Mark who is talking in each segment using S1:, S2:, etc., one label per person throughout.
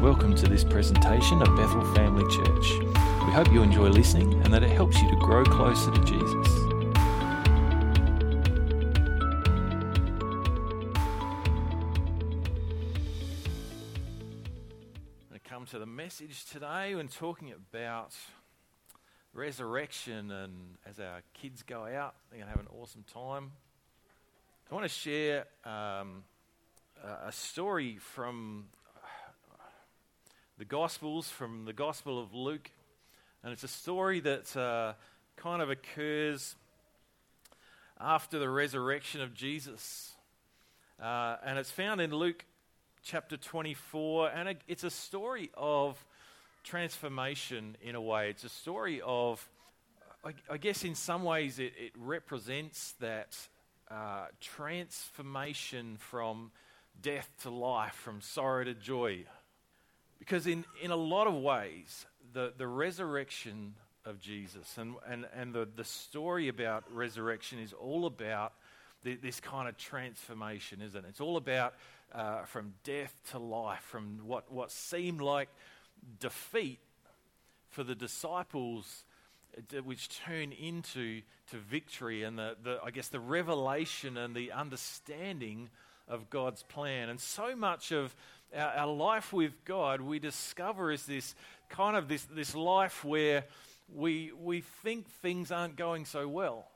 S1: Welcome to this presentation of Bethel Family Church. We hope you enjoy listening and that it helps you to grow closer to Jesus. I come to the message today when talking about resurrection and as our kids go out, they're going to have an awesome time. I want to share um, a a story from the Gospels, from the Gospel of Luke. And it's a story that uh, kind of occurs after the resurrection of Jesus. Uh, and it's found in Luke chapter 24. And it, it's a story of transformation in a way. It's a story of, I, I guess, in some ways, it, it represents that uh, transformation from death to life, from sorrow to joy. Because in, in a lot of ways, the, the resurrection of Jesus and, and, and the, the story about resurrection is all about the, this kind of transformation, isn't it? It's all about uh, from death to life, from what, what seemed like defeat for the disciples, which turn into to victory and the, the, I guess the revelation and the understanding of God's plan. And so much of our, our life with God, we discover is this kind of this, this life where we, we think things aren't going so well.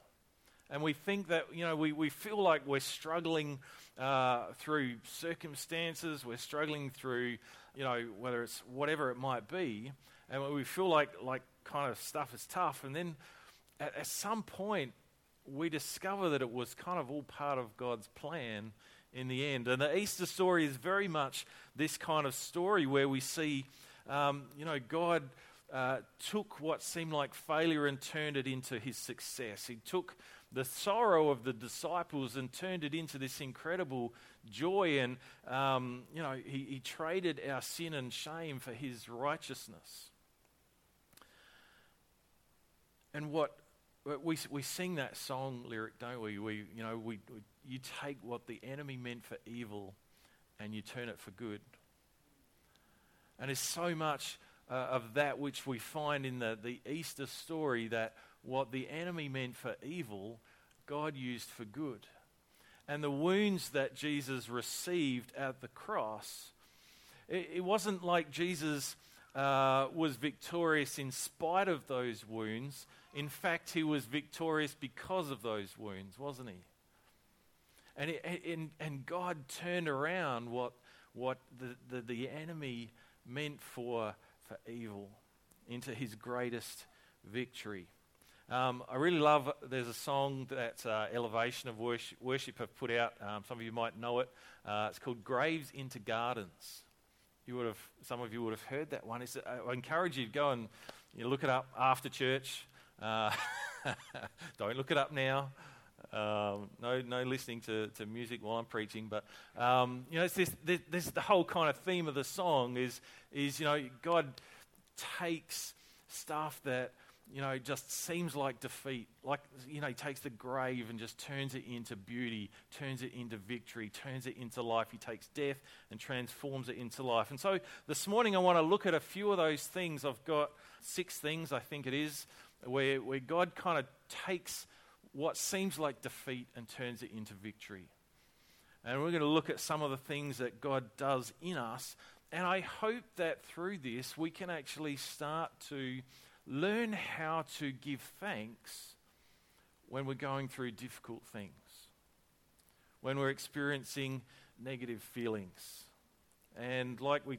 S1: And we think that, you know, we, we feel like we're struggling uh, through circumstances, we're struggling through, you know, whether it's whatever it might be, and we feel like, like kind of stuff is tough. And then at, at some point, we discover that it was kind of all part of God's plan in the end. And the Easter story is very much this kind of story where we see, um, you know, God uh, took what seemed like failure and turned it into his success. He took the sorrow of the disciples and turned it into this incredible joy. And, um, you know, he, he traded our sin and shame for his righteousness. And what we, we sing that song lyric, don't we? We, you know, we, we you take what the enemy meant for evil and you turn it for good. And there's so much uh, of that which we find in the, the Easter story that what the enemy meant for evil, God used for good. And the wounds that Jesus received at the cross, it, it wasn't like Jesus uh, was victorious in spite of those wounds. In fact, he was victorious because of those wounds, wasn't he? And, it, and, and God turned around what, what the, the, the enemy meant for, for evil into his greatest victory. Um, I really love, there's a song that uh, Elevation of Worship, Worship, have put out. Um, some of you might know it. Uh, it's called Graves into Gardens. You would have, some of you would have heard that one. It's, I encourage you to go and you look it up after church. Uh, don't look it up now. Um, no, no listening to, to music while I'm preaching, but um, you know, it's this, this, this, the whole kind of theme of the song is, is you know, God takes stuff that you know just seems like defeat, like you know, he takes the grave and just turns it into beauty, turns it into victory, turns it into life. He takes death and transforms it into life. And so this morning, I want to look at a few of those things. I've got six things, I think it is, where where God kind of takes what seems like defeat and turns it into victory. And we're going to look at some of the things that God does in us. And I hope that through this, we can actually start to learn how to give thanks when we're going through difficult things, when we're experiencing negative feelings. And like we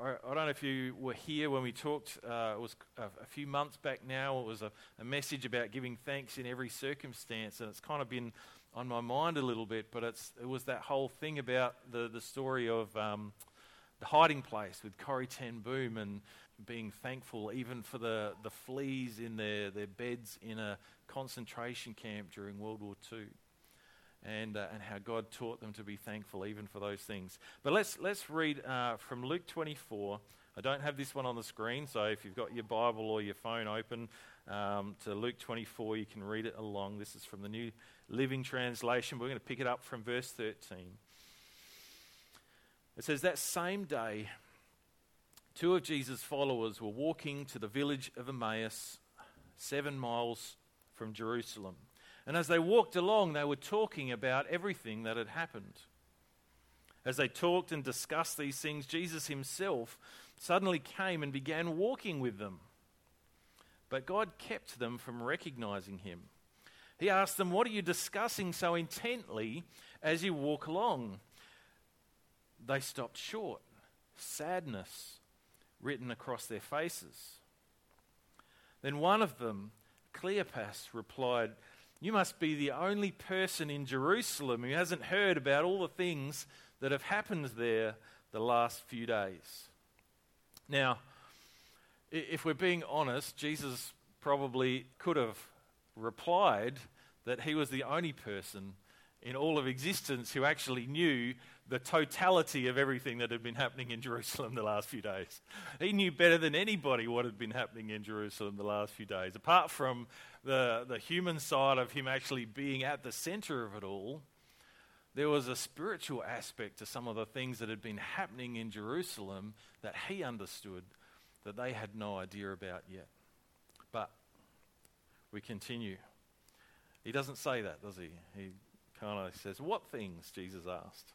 S1: I, don't know if you were here when we talked, uh, it was a, a, few months back now. It was a, a, message about giving thanks in every circumstance, and it's kind of been on my mind a little bit. But it's, it was that whole thing about the, the story of um, the hiding place with Corrie Ten Boom and being thankful even for the, the fleas in their, their beds in a concentration camp during World War II and, uh, and how God taught them to be thankful even for those things. But let's, let's read uh, from Luke 24. I don't have this one on the screen, so if you've got your Bible or your phone open um, to Luke 24, you can read it along. This is from the New Living Translation. We're going to pick it up from verse 13. It says, That same day, two of Jesus' followers were walking to the village of Emmaus, seven miles from Jerusalem. And as they walked along, they were talking about everything that had happened. As they talked and discussed these things, Jesus himself suddenly came and began walking with them. But God kept them from recognizing him. He asked them, What are you discussing so intently as you walk along? They stopped short, sadness written across their faces. Then one of them, Cleopas, replied, You must be the only person in Jerusalem who hasn't heard about all the things that have happened there the last few days. Now, if we're being honest, Jesus probably could have replied that he was the only person in all of existence who actually knew the totality of everything that had been happening in Jerusalem the last few days. He knew better than anybody what had been happening in Jerusalem the last few days. Apart from the, the human side of him actually being at the center of it all, there was a spiritual aspect to some of the things that had been happening in Jerusalem that he understood that they had no idea about yet. But we continue. He doesn't say that, does he? He kind of says, What things? Jesus asked.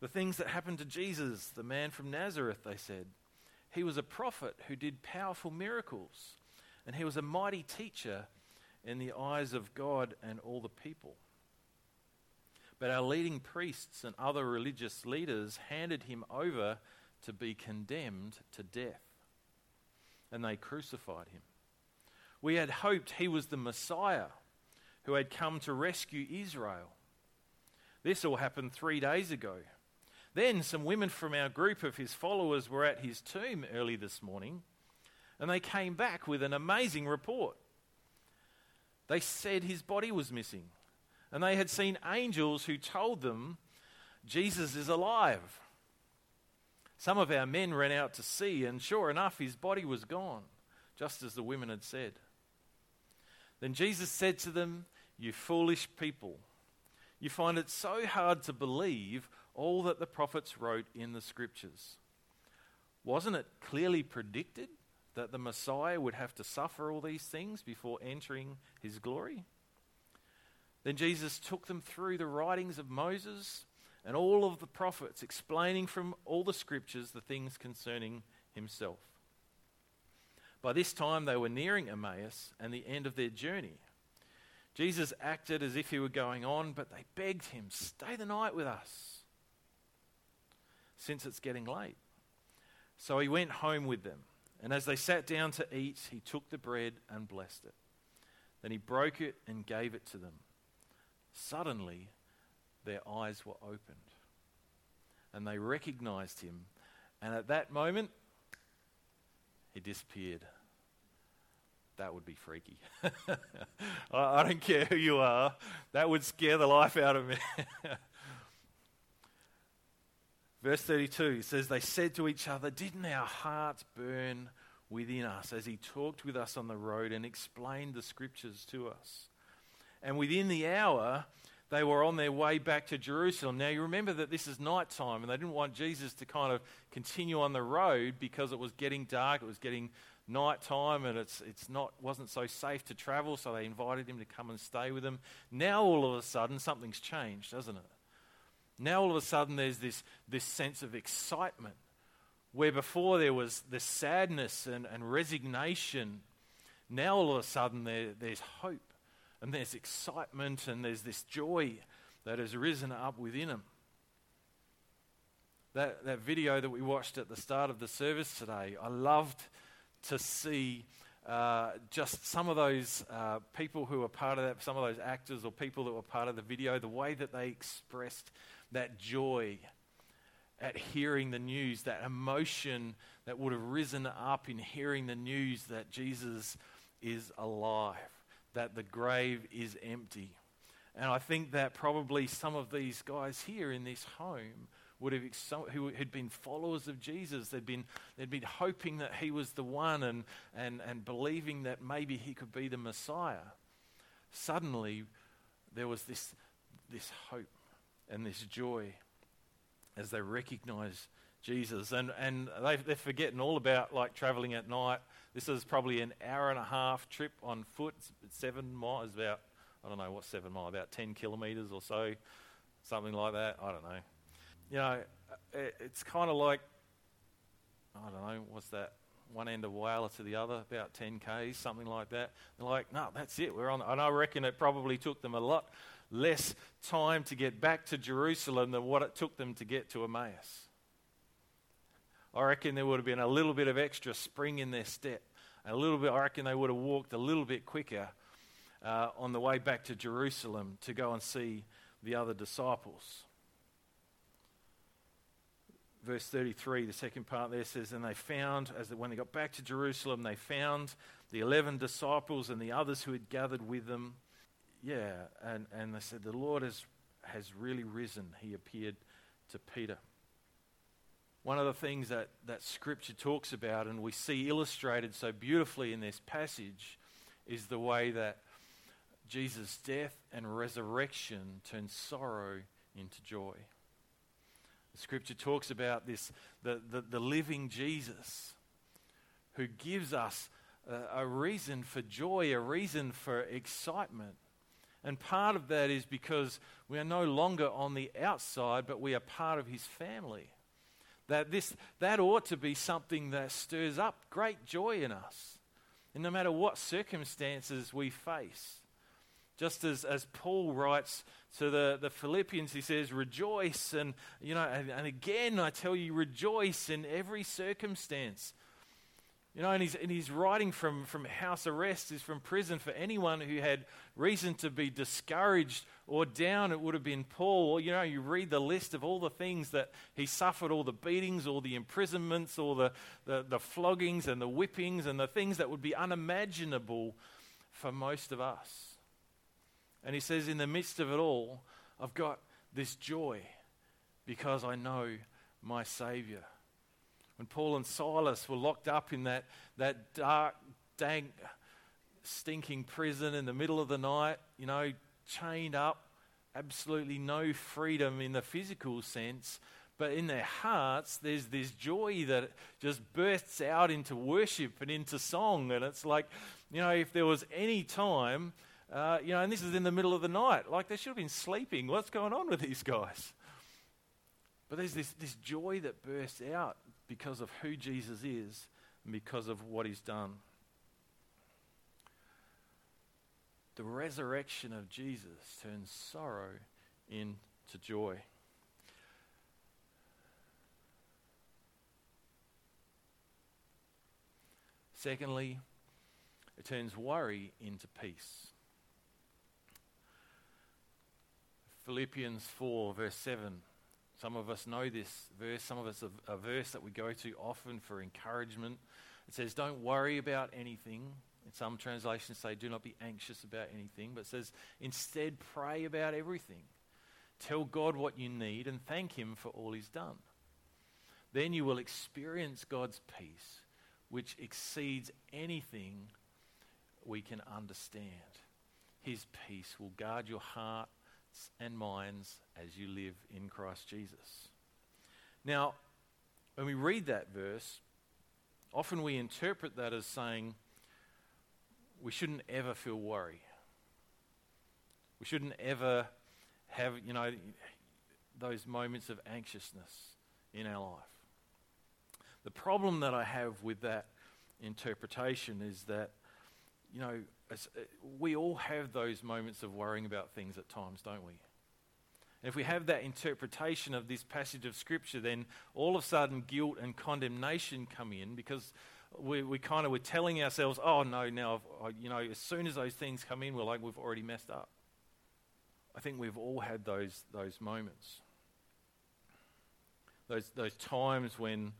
S1: The things that happened to Jesus, the man from Nazareth, they said. He was a prophet who did powerful miracles, and he was a mighty teacher in the eyes of God and all the people. But our leading priests and other religious leaders handed him over to be condemned to death, and they crucified him. We had hoped he was the Messiah who had come to rescue Israel. This all happened three days ago. Then some women from our group of his followers were at his tomb early this morning, and they came back with an amazing report. They said his body was missing, and they had seen angels who told them Jesus is alive. Some of our men ran out to see, and sure enough, his body was gone, just as the women had said. Then Jesus said to them, you foolish people. You find it so hard to believe all that the prophets wrote in the scriptures. Wasn't it clearly predicted that the Messiah would have to suffer all these things before entering his glory? Then Jesus took them through the writings of Moses and all of the prophets, explaining from all the scriptures the things concerning himself. By this time, they were nearing Emmaus and the end of their journey. Jesus acted as if he were going on, but they begged him, Stay the night with us, since it's getting late. So he went home with them. And as they sat down to eat, he took the bread and blessed it. Then he broke it and gave it to them. Suddenly, their eyes were opened, and they recognized him. And at that moment, he disappeared that would be freaky. I, don't care who you are, that would scare the life out of me. Verse 32 says, They said to each other, Didn't our hearts burn within us as he talked with us on the road and explained the scriptures to us? And within the hour, they were on their way back to Jerusalem. Now, you remember that this is night time, and they didn't want Jesus to kind of continue on the road because it was getting dark, it was getting night time and it's, it's not, wasn't so safe to travel, so they invited him to come and stay with them. Now, all of a sudden, something's changed, doesn't it? Now, all of a sudden, there's this, this sense of excitement where before there was this sadness and, and resignation. Now, all of a sudden, there, there's hope and there's excitement and there's this joy that has risen up within them. That, that video that we watched at the start of the service today, I loved to see uh, just some of those uh, people who were part of that, some of those actors or people that were part of the video, the way that they expressed that joy at hearing the news, that emotion that would have risen up in hearing the news that Jesus is alive, that the grave is empty. And I think that probably some of these guys here in this home would have who had been followers of Jesus. They'd been, they'd been hoping that he was the one and, and, and believing that maybe he could be the Messiah. Suddenly, there was this, this hope and this joy as they recognize Jesus. And, and they, they're forgetting all about like traveling at night. This is probably an hour and a half trip on foot. Seven miles, about, I don't know what seven miles, about 10 kilometres or so, something like that. I don't know. You know, it, it's kind of like, I don't know, what's that? One end of Whyalla to the other, about 10 k's, something like that. They're like, no, that's it. We're on. And I reckon it probably took them a lot less time to get back to Jerusalem than what it took them to get to Emmaus. I reckon there would have been a little bit of extra spring in their step. A little bit, I reckon they would have walked a little bit quicker uh, on the way back to Jerusalem to go and see the other disciples. Verse 33, the second part there says, And they found, as when they got back to Jerusalem, they found the 11 disciples and the others who had gathered with them. Yeah, and, and they said, The Lord has, has really risen. He appeared to Peter. One of the things that, that Scripture talks about, and we see illustrated so beautifully in this passage, is the way that Jesus' death and resurrection turns sorrow into joy. The Scripture talks about this the, the, the living Jesus who gives us a, a reason for joy, a reason for excitement. And part of that is because we are no longer on the outside, but we are part of his family. That, this, that ought to be something that stirs up great joy in us. And no matter what circumstances we face. Just as, as Paul writes to the, the Philippians, he says, rejoice. And, you know, and, and again, I tell you, rejoice in every circumstance. You know, and he's, and he's writing from, from house arrest, is from prison for anyone who had reason to be discouraged or down. It would have been Paul. You know, you read the list of all the things that he suffered all the beatings, all the imprisonments, all the, the, the floggings and the whippings, and the things that would be unimaginable for most of us. And he says, in the midst of it all, I've got this joy because I know my Savior when Paul and Silas were locked up in that, that dark, dank, stinking prison in the middle of the night, you know, chained up, absolutely no freedom in the physical sense. But in their hearts, there's this joy that just bursts out into worship and into song. And it's like, you know, if there was any time, uh, you know, and this is in the middle of the night, like they should have been sleeping. What's going on with these guys? But there's this, this joy that bursts out because of who Jesus is and because of what he's done. The resurrection of Jesus turns sorrow into joy. Secondly, it turns worry into peace. Philippians 4, verse 7 some of us know this verse, some of us a, a verse that we go to often for encouragement. It says, Don't worry about anything. In some translations say, Do not be anxious about anything, but says, Instead, pray about everything. Tell God what you need and thank Him for all He's done. Then you will experience God's peace, which exceeds anything we can understand. His peace will guard your heart and minds as you live in Christ Jesus. Now, when we read that verse, often we interpret that as saying we shouldn't ever feel worry. We shouldn't ever have, you know, those moments of anxiousness in our life. The problem that I have with that interpretation is that, you know, as, uh, we all have those moments of worrying about things at times, don't we? And if we have that interpretation of this passage of Scripture, then all of a sudden guilt and condemnation come in because we, we kind of we're telling ourselves, oh no, now you know, as soon as those things come in, we're like we've already messed up. I think we've all had those those moments, those those times when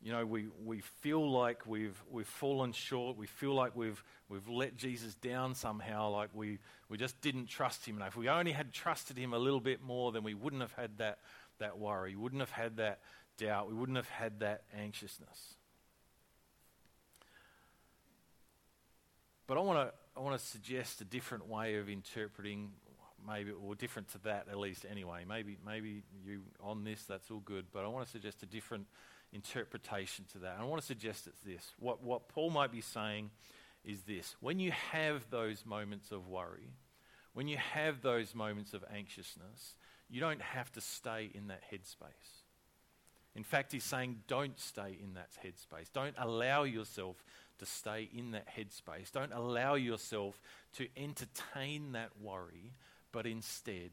S1: you know, we, we feel like we've, we've fallen short. We feel like we've, we've let Jesus down somehow, like we, we just didn't trust him enough. If we only had trusted him a little bit more, then we wouldn't have had that, that worry. We wouldn't have had that doubt. We wouldn't have had that anxiousness. But I want to I want to suggest a different way of interpreting maybe, or different to that at least anyway. Maybe, maybe you on this, that's all good. But I want to suggest a different interpretation to that. And I want to suggest it's this. What, what Paul might be saying is this when you have those moments of worry, when you have those moments of anxiousness, you don't have to stay in that headspace. In fact, he's saying don't stay in that headspace. Don't allow yourself to stay in that headspace. Don't allow yourself to entertain that worry, but instead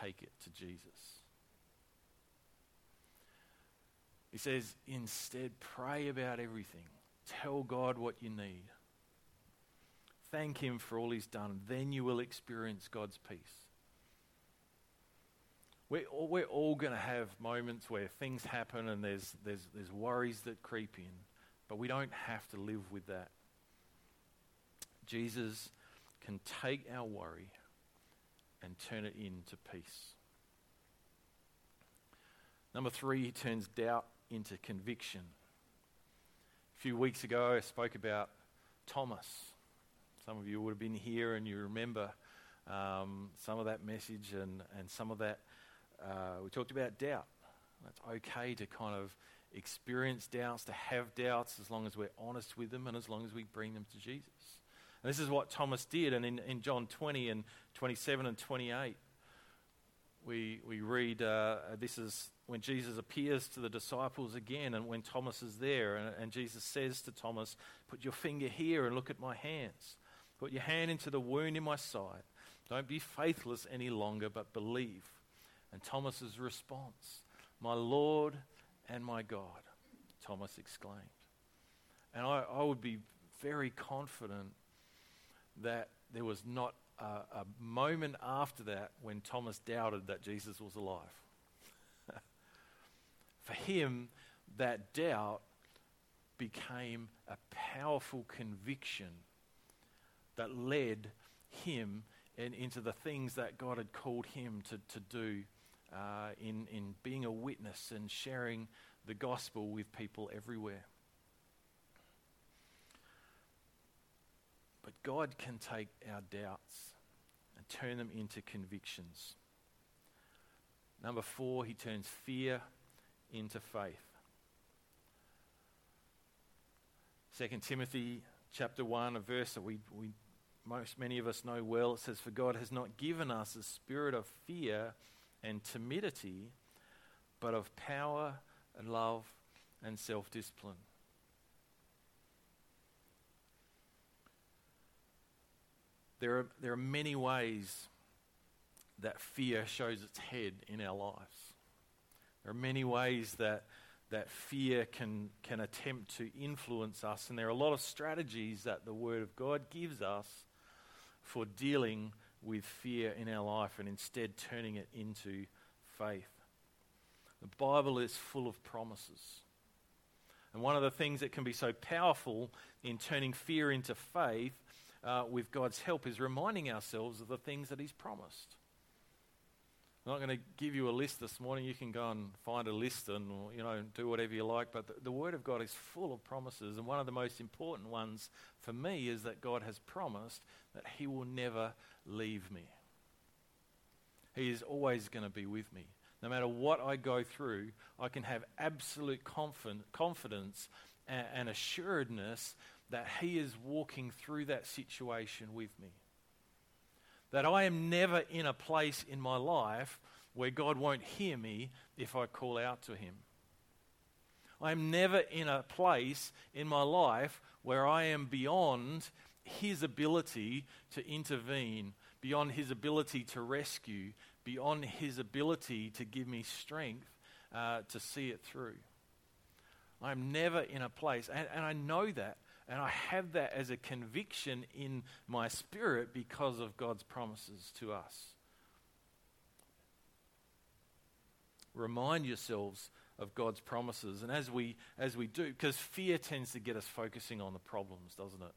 S1: take it to Jesus. He says, instead, pray about everything. Tell God what you need. Thank Him for all He's done. Then you will experience God's peace. We're, we're all going to have moments where things happen and there's, there's, there's worries that creep in, but we don't have to live with that. Jesus can take our worry and turn it into peace. Number three, he turns doubt into conviction. A few weeks ago, I spoke about Thomas. Some of you would have been here and you remember um, some of that message and, and some of that. Uh, we talked about doubt. It's okay to kind of experience doubts, to have doubts, as long as we're honest with them and as long as we bring them to Jesus. And this is what Thomas did. And in, in John 20 and 27 and 28, we, we read uh, this is when Jesus appears to the disciples again and when Thomas is there. And, and Jesus says to Thomas, Put your finger here and look at my hands. Put your hand into the wound in my side. Don't be faithless any longer, but believe. And Thomas's response, My Lord and my God, Thomas exclaimed. And I, I would be very confident that there was not a, a moment after that when Thomas doubted that Jesus was alive. For him, that doubt became a powerful conviction that led him in, into the things that God had called him to, to do uh, in, in being a witness and sharing the gospel with people everywhere. But God can take our doubts and turn them into convictions. Number four, he turns fear into faith. 2 Timothy chapter 1, a verse that we, we most many of us know well, it says, For God has not given us a spirit of fear and timidity, but of power and love and self discipline. There are, there are many ways that fear shows its head in our lives. There are many ways that, that fear can, can attempt to influence us, and there are a lot of strategies that the Word of God gives us for dealing with fear in our life and instead turning it into faith. The Bible is full of promises. And one of the things that can be so powerful in turning fear into faith uh, with God's help is reminding ourselves of the things that He's promised. I'm not going to give you a list this morning. You can go and find a list and you know do whatever you like. But the, the Word of God is full of promises, and one of the most important ones for me is that God has promised that He will never leave me. He is always going to be with me. No matter what I go through, I can have absolute confidence and, and assuredness that He is walking through that situation with me. That I am never in a place in my life where God won't hear me if I call out to Him. I'm never in a place in my life where I am beyond His ability to intervene, beyond His ability to rescue, beyond His ability to give me strength uh, to see it through. I'm never in a place, and, and I know that and I have that as a conviction in my spirit because of God's promises to us. Remind yourselves of God's promises. And as we, as we do, because fear tends to get us focusing on the problems, doesn't it?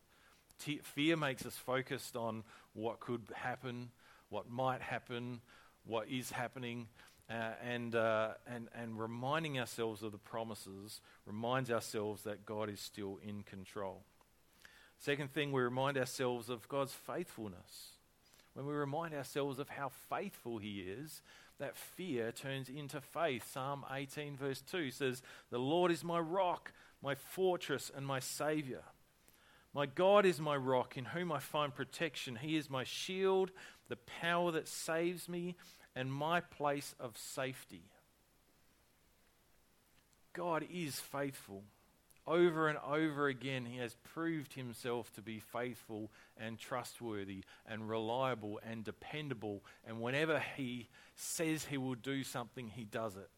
S1: T- fear makes us focused on what could happen, what might happen, what is happening. Uh, and, uh, and, and reminding ourselves of the promises reminds ourselves that God is still in control. Second thing, we remind ourselves of God's faithfulness. when we remind ourselves of how faithful He is, that fear turns into faith. Psalm 18, verse 2 says, The Lord is my rock, my fortress, and my Saviour. My God is my rock, in whom I find protection. He is my shield, the power that saves me, and my place of safety. God is faithful. Over and over again, He has proved Himself to be faithful and trustworthy and reliable and dependable. And whenever He says He will do something, He does it.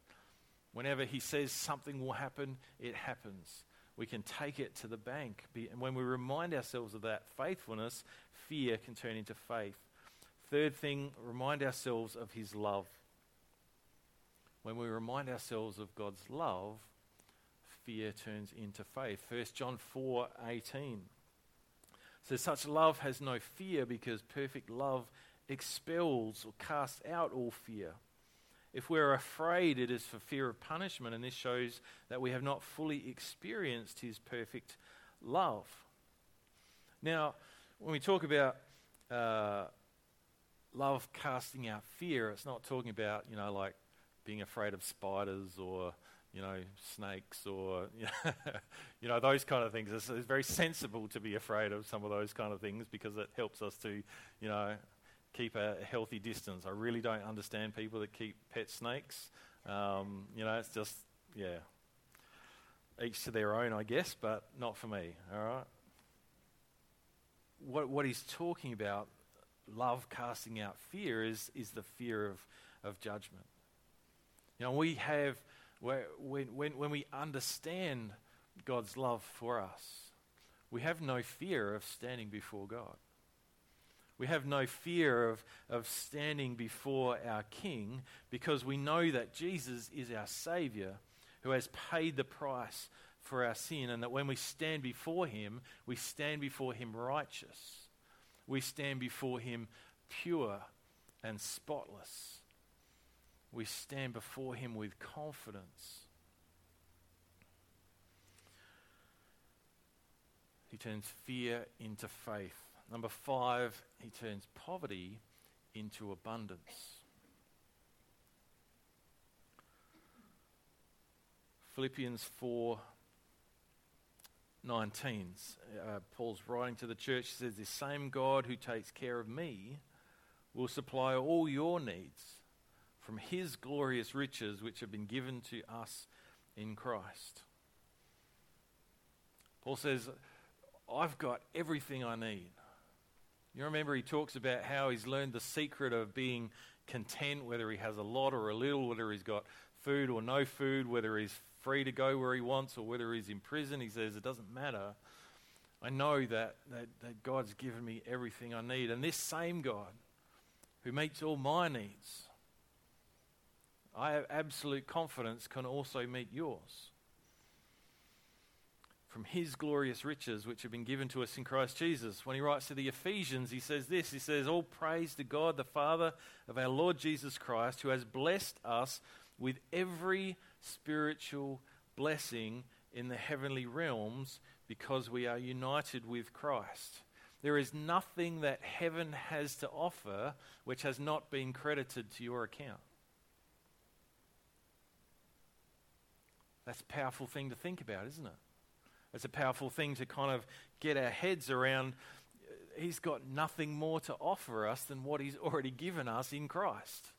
S1: Whenever He says something will happen, it happens. We can take it to the bank. And when we remind ourselves of that faithfulness, fear can turn into faith. Third thing, remind ourselves of His love. When we remind ourselves of God's love, fear turns into faith. 1 John 4 18 says, Such love has no fear because perfect love expels or casts out all fear. If we're afraid, it is for fear of punishment, and this shows that we have not fully experienced His perfect love. Now, when we talk about uh, love casting out fear, it's not talking about, you know, like being afraid of spiders or you know, snakes or, you know, those kind of things. It's, it's, very sensible to be afraid of some of those kind of things because it helps us to, you know, keep a healthy distance. I really don't understand people that keep pet snakes. Um, you know, it's just, yeah, each to their own, I guess, but not for me, all right? What, what he's talking about, love casting out fear, is, is the fear of, of judgment. You know, we have when, when, when we understand God's love for us, we have no fear of standing before God. We have no fear of, of standing before our King because we know that Jesus is our Savior who has paid the price for our sin, and that when we stand before Him, we stand before Him righteous. We stand before Him pure and spotless we stand before Him with confidence. He turns fear into faith. Number five, He turns poverty into abundance. Philippians 4 19. Uh, Paul's writing to the church. He says, The same God who takes care of me will supply all your needs from his glorious riches which have been given to us in Christ. Paul says, I've got everything I need. You remember he talks about how he's learned the secret of being content, whether he has a lot or a little, whether he's got food or no food, whether he's free to go where he wants or whether he's in prison. He says, It doesn't matter. I know that, that, that God's given me everything I need. And this same God who meets all my needs I have absolute confidence can also meet yours. From his glorious riches, which have been given to us in Christ Jesus. When he writes to the Ephesians, he says this He says, All praise to God, the Father of our Lord Jesus Christ, who has blessed us with every spiritual blessing in the heavenly realms because we are united with Christ. There is nothing that heaven has to offer which has not been credited to your account. That's a powerful thing to think about, isn't it? It's a powerful thing to kind of get our heads around. Uh, he's got nothing more to offer us than what He's already given us in Christ.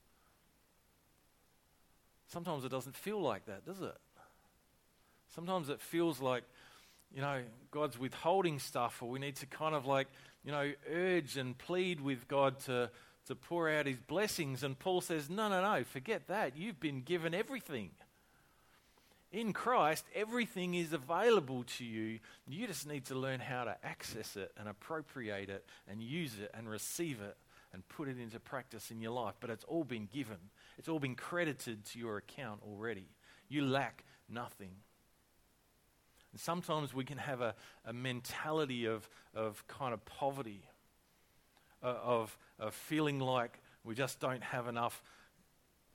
S1: Sometimes it doesn't feel like that, does it? Sometimes it feels like, you know, God's withholding stuff, or we need to kind of like, you know, urge and plead with God to, to pour out His blessings. And Paul says, no, no, no, forget that. You've been given everything. In Christ, everything is available to you. You just need to learn how to access it and appropriate it and use it and receive it and put it into practice in your life. But it's all been given, it's all been credited to your account already. You lack nothing. And sometimes we can have a, a mentality of, of kind of poverty, uh, of, of feeling like we just don't have enough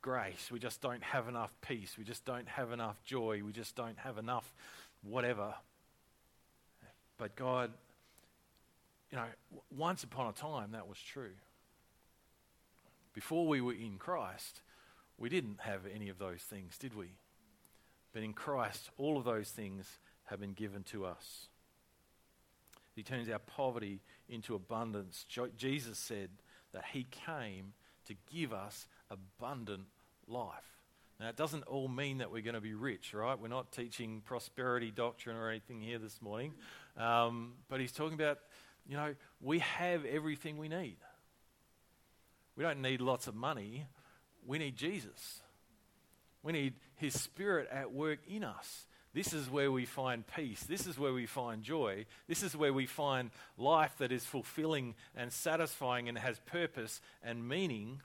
S1: grace. We just don't have enough peace. We just don't have enough joy. We just don't have enough whatever. But God, you know, once upon a time that was true. Before we were in Christ, we didn't have any of those things, did we? But in Christ, all of those things have been given to us. He turns our poverty into abundance. Jesus said that He came to give us abundant life. Now, it doesn't all mean that we're going to be rich, right? We're not teaching prosperity doctrine or anything here this morning. Um, but he's talking about, you know, we have everything we need. We don't need lots of money. We need Jesus. We need his spirit at work in us. This is where we find peace. This is where we find joy. This is where we find life that is fulfilling and satisfying and has purpose and meaning.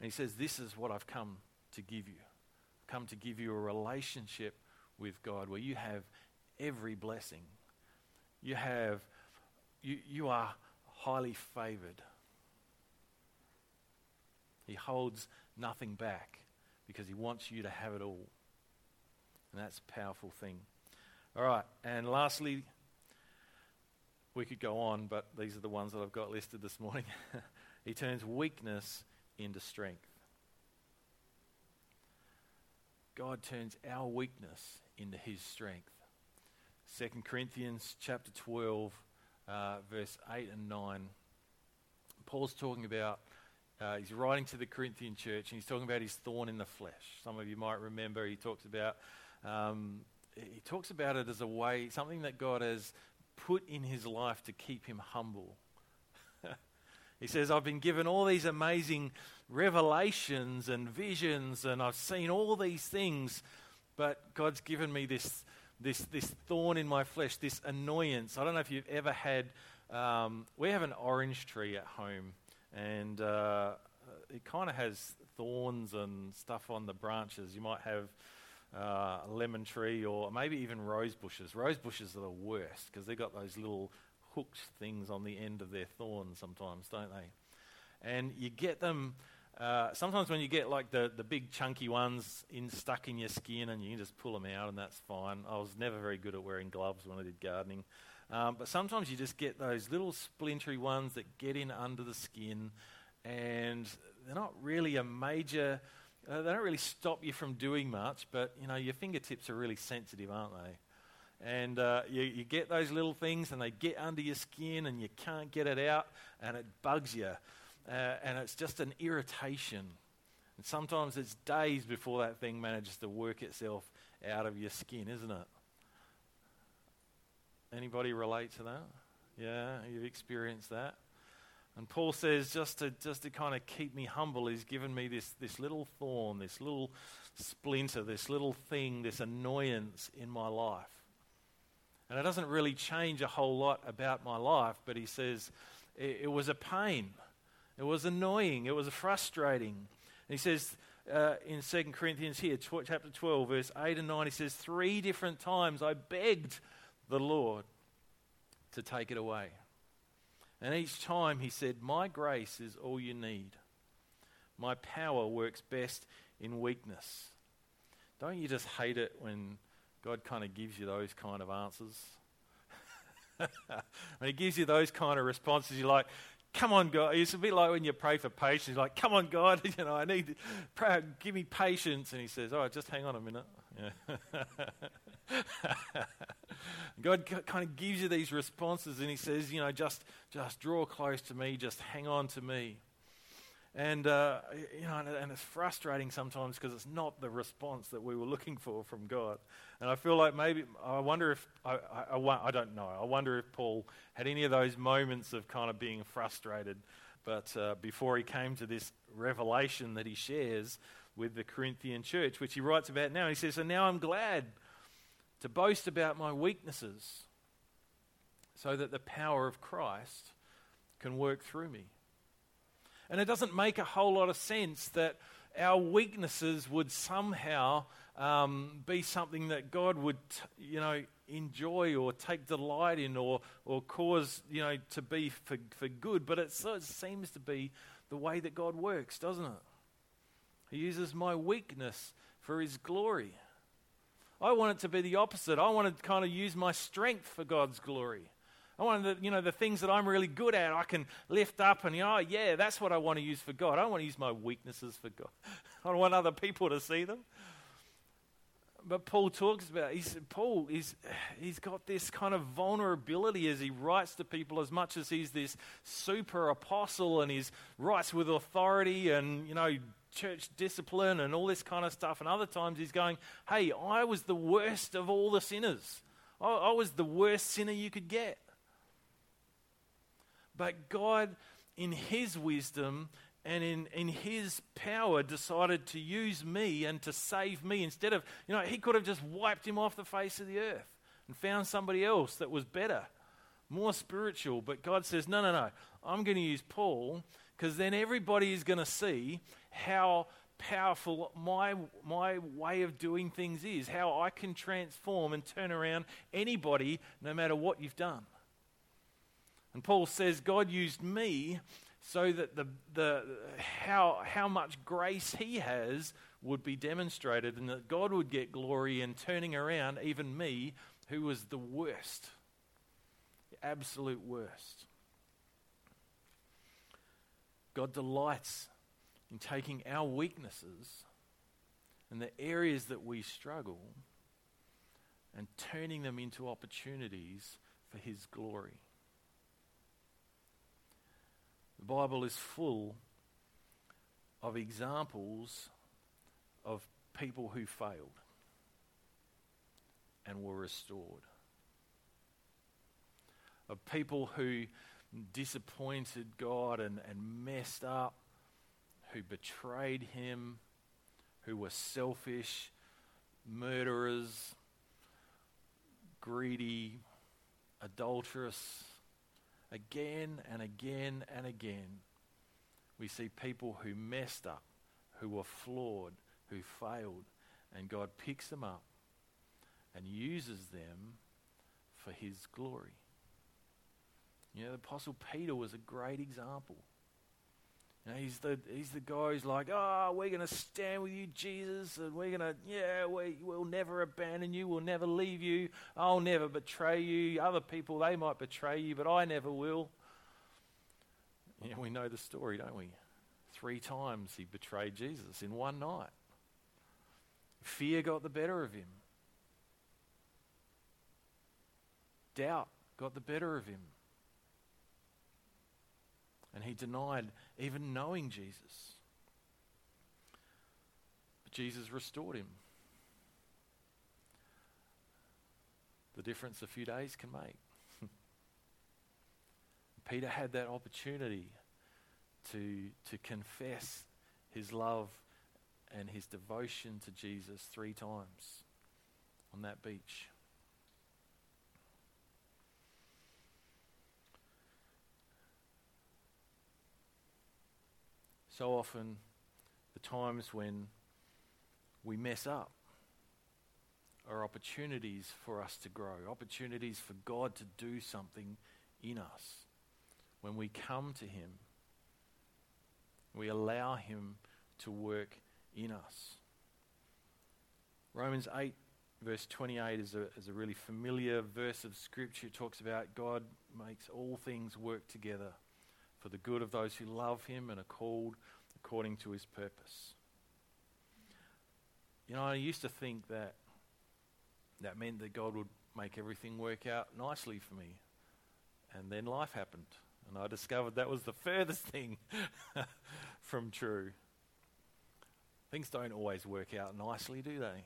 S1: And he says, This is what I've come to give you. I've come to give you a relationship with God where you have every blessing. You have, you, you are highly favored. He holds nothing back because he wants you to have it all. And that's a powerful thing. All right, and lastly, we could go on, but these are the ones that I've got listed this morning. he turns weakness into strength. God turns our weakness into his strength. 2 Corinthians chapter 12, uh, verse 8 and 9. Paul's talking about, uh, he's writing to the Corinthian church, and he's talking about his thorn in the flesh. Some of you might remember he talks about, um, he talks about it as a way, something that God has put in his life to keep him humble. He says, I've been given all these amazing revelations and visions, and I've seen all these things, but God's given me this, this, this thorn in my flesh, this annoyance. I don't know if you've ever had, um, we have an orange tree at home, and uh, it kind of has thorns and stuff on the branches. You might have uh, a lemon tree or maybe even rose bushes. Rose bushes are the worst because they've got those little hooked things on the end of their thorns sometimes, don't they? And you get them. Uh, sometimes when you get like the, the big chunky ones in stuck in your skin and you can just pull them out and that's fine. I was never very good at wearing gloves when I did gardening. Um, but sometimes you just get those little splintery ones that get in under the skin and they're not really a major, uh, they don't really stop you from doing much, but you know, your fingertips are really sensitive, aren't they? And uh, you, you, get those little things and they get under your skin and you can't get it out and it bugs you. Uh, and it's just an irritation. And sometimes it's days before that thing manages to work itself out of your skin isn't it? Anybody relate to that? Yeah you've experienced that. And paul says just to just to kind of keep me humble he's given me this this little thorn this little splinter this little thing this annoyance in my life and it doesn't really change a whole lot about my life, but he says it, it was a pain. It was annoying. It was frustrating. And he says uh, in 2 Corinthians here, tw- chapter 12, verse 8 and 9, he says, Three different times I begged the Lord to take it away. And each time he said, My grace is all you need. My power works best in weakness. Don't you just hate it when God kind of gives you those kind of answers. when He gives you those kind of responses, you're like, come on, God. It's a bit like when you pray for patience. You're like, come on, God, you know, I need, pray, give me patience. And He says, all right, just hang on a minute. Yeah. God kind of gives you these responses and He says, you know, just, just draw close to me, just hang on to me. And, uh, you know, and, and it's frustrating sometimes because it's not the response that we were looking for from God. And I feel like maybe, I wonder if, I, I, I, I don't know, I wonder if Paul had any of those moments of kind of being frustrated. But uh, before he came to this revelation that he shares with the Corinthian church, which he writes about now, he says, So now I'm glad to boast about my weaknesses so that the power of Christ can work through me. And it doesn't make a whole lot of sense that our weaknesses would somehow um, be something that God would, you know, enjoy or take delight in or, or cause, you know, to be for, for good. But it, so it seems to be the way that God works, doesn't it? He uses my weakness for His glory. I want it to be the opposite. I want to kind of use my strength for God's glory. I want the, you know, the things that I'm really good at, I can lift up and, oh, yeah, that's what I want to use for God. I don't want to use my weaknesses for God. I don't want other people to see them. But Paul talks about, he's, Paul, he's, he's got this kind of vulnerability as he writes to people as much as he's this super apostle and he writes with authority and, you know, church discipline and all this kind of stuff. And other times he's going, hey, I was the worst of all the sinners. I, I was the worst sinner you could get. But God, in His wisdom and in, in His power, decided to use me and to save me instead of, you know, He could have just wiped him off the face of the earth and found somebody else that was better, more spiritual. But God says, no, no, no, I'm going to use Paul because then everybody is going to see how powerful my, my way of doing things is, how I can transform and turn around anybody no matter what you've done. And Paul says, God used me so that the, the, how, how much grace he has would be demonstrated and that God would get glory in turning around even me, who was the worst, the absolute worst. God delights in taking our weaknesses and the areas that we struggle and turning them into opportunities for His glory. The Bible is full of examples of people who failed and were restored, of people who disappointed God and, and messed up who betrayed him, who were selfish, murderers, greedy, adulterous. Again and again and again, we see people who messed up, who were flawed, who failed, and God picks them up and uses them for his glory. You know, the Apostle Peter was a great example. Know, he's the he's the guy who's like, oh, we're going to stand with you, Jesus, and we're going to, yeah, we will never abandon you, we'll never leave you, I'll never betray you. Other people they might betray you, but I never will. Know, we know the story, don't we? Three times he betrayed Jesus in one night. Fear got the better of him. Doubt got the better of him. He denied even knowing Jesus. But Jesus restored him. The difference a few days can make. Peter had that opportunity to, to confess his love and his devotion to Jesus three times on that beach. So often the times when we mess up are opportunities for us to grow, opportunities for God to do something in us. When we come to Him, we allow Him to work in us. Romans 8, verse 28, is a, is a really familiar verse of Scripture. It talks about God makes all things work together for the good of those who love him and are called according to his purpose. You know, I used to think that that meant that God would make everything work out nicely for me. And then life happened. And I discovered that was the furthest thing from true. Things don't always work out nicely, do they?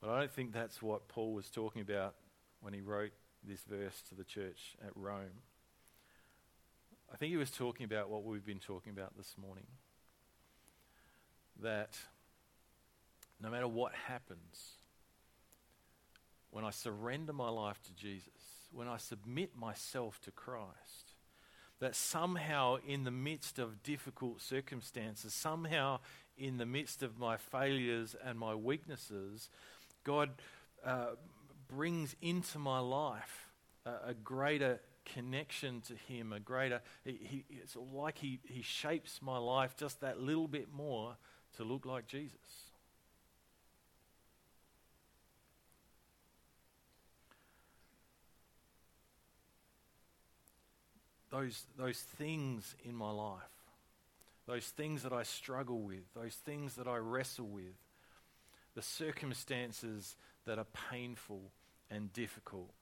S1: But I don't think that's what Paul was talking about when he wrote this verse to the church at Rome. I think he was talking about what we've been talking about this morning. That no matter what happens, when I surrender my life to Jesus, when I submit myself to Christ, that somehow in the midst of difficult circumstances, somehow in the midst of my failures and my weaknesses, God uh, brings into my life a, a greater connection to Him, a greater. He, he, it's like he, he shapes my life just that little bit more to look like Jesus. those, those things in my life, those things that I struggle with, those things that I wrestle with, the circumstances that are painful and difficult,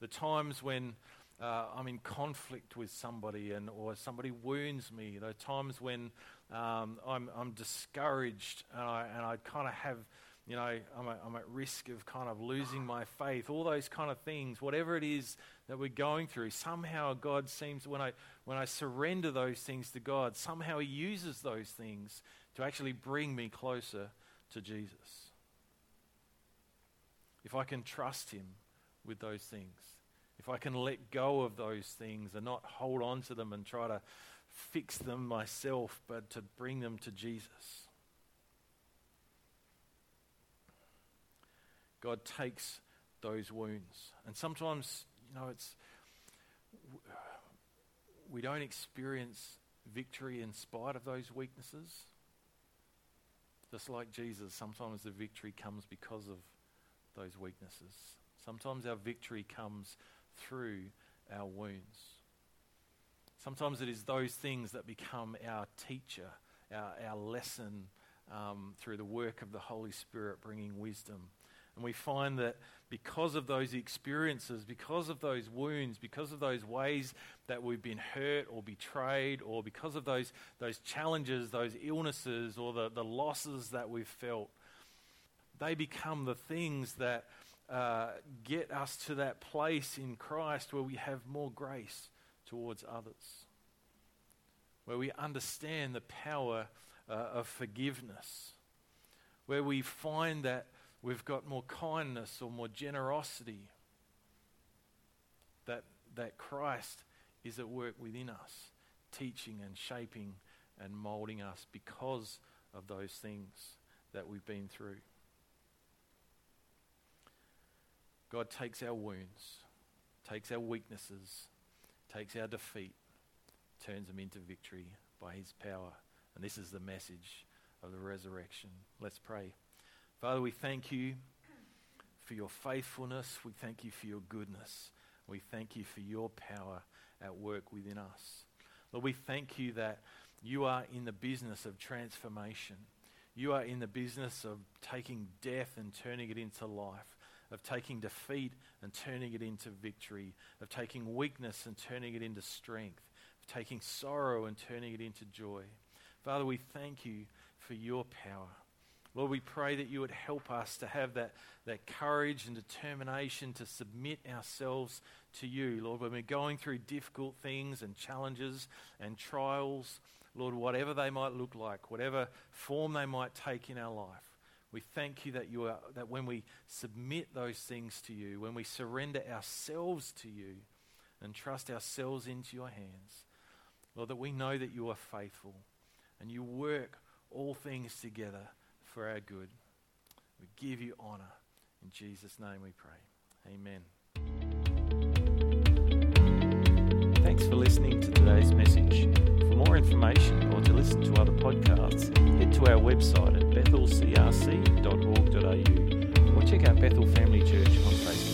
S1: the times when uh, I'm in conflict with somebody and or somebody wounds me, the times when um, I'm, I'm discouraged and I, and I kind of have, you know, I'm, a, I'm at risk of kind of losing my faith, all those kind of things, whatever it is that we're going through, somehow God seems, when I, when I surrender those things to God, somehow He uses those things to actually bring me closer to Jesus. If I can trust Him with those things, if I can let go of those things and not hold on to them and try to fix them myself, but to bring them to Jesus. God takes those wounds. And sometimes, you know, it's we don't experience victory in spite of those weaknesses. Just like Jesus, sometimes the victory comes because of those weaknesses. Sometimes our victory comes through our wounds. Sometimes it is those things that become our teacher, our, our lesson um, through the work of the Holy Spirit bringing wisdom. And we find that because of those experiences, because of those wounds, because of those ways that we've been hurt or betrayed, or because of those, those challenges, those illnesses, or the, the losses that we've felt, they become the things that uh, get us to that place in Christ where we have more grace towards others, where we understand the power uh, of forgiveness, where we find that we've got more kindness or more generosity, that, that Christ is at work within us, teaching and shaping and molding us because of those things that we've been through. God takes our wounds, takes our weaknesses, takes our defeat, turns them into victory by his power. And this is the message of the resurrection. Let's pray. Father, we thank you for your faithfulness. We thank you for your goodness. We thank you for your power at work within us. Lord, we thank you that you are in the business of transformation. You are in the business of taking death and turning it into life of taking defeat and turning it into victory, of taking weakness and turning it into strength, of taking sorrow and turning it into joy. Father, we thank you for your power. Lord, we pray that you would help us to have that, that courage and determination to submit ourselves to you. Lord, when we're going through difficult things and challenges and trials, Lord, whatever they might look like, whatever form they might take in our life, we thank you that, you are, that when we submit those things to you, when we surrender ourselves to you and trust ourselves into your hands, Lord, that we know that you are faithful and you work all things together for our good. We give you honor. In Jesus' name we pray. Amen. Thanks for listening to today's message. For more information listen to other podcasts, head to our website at bethelcrc.org.au or check out Bethel Family Church on Facebook.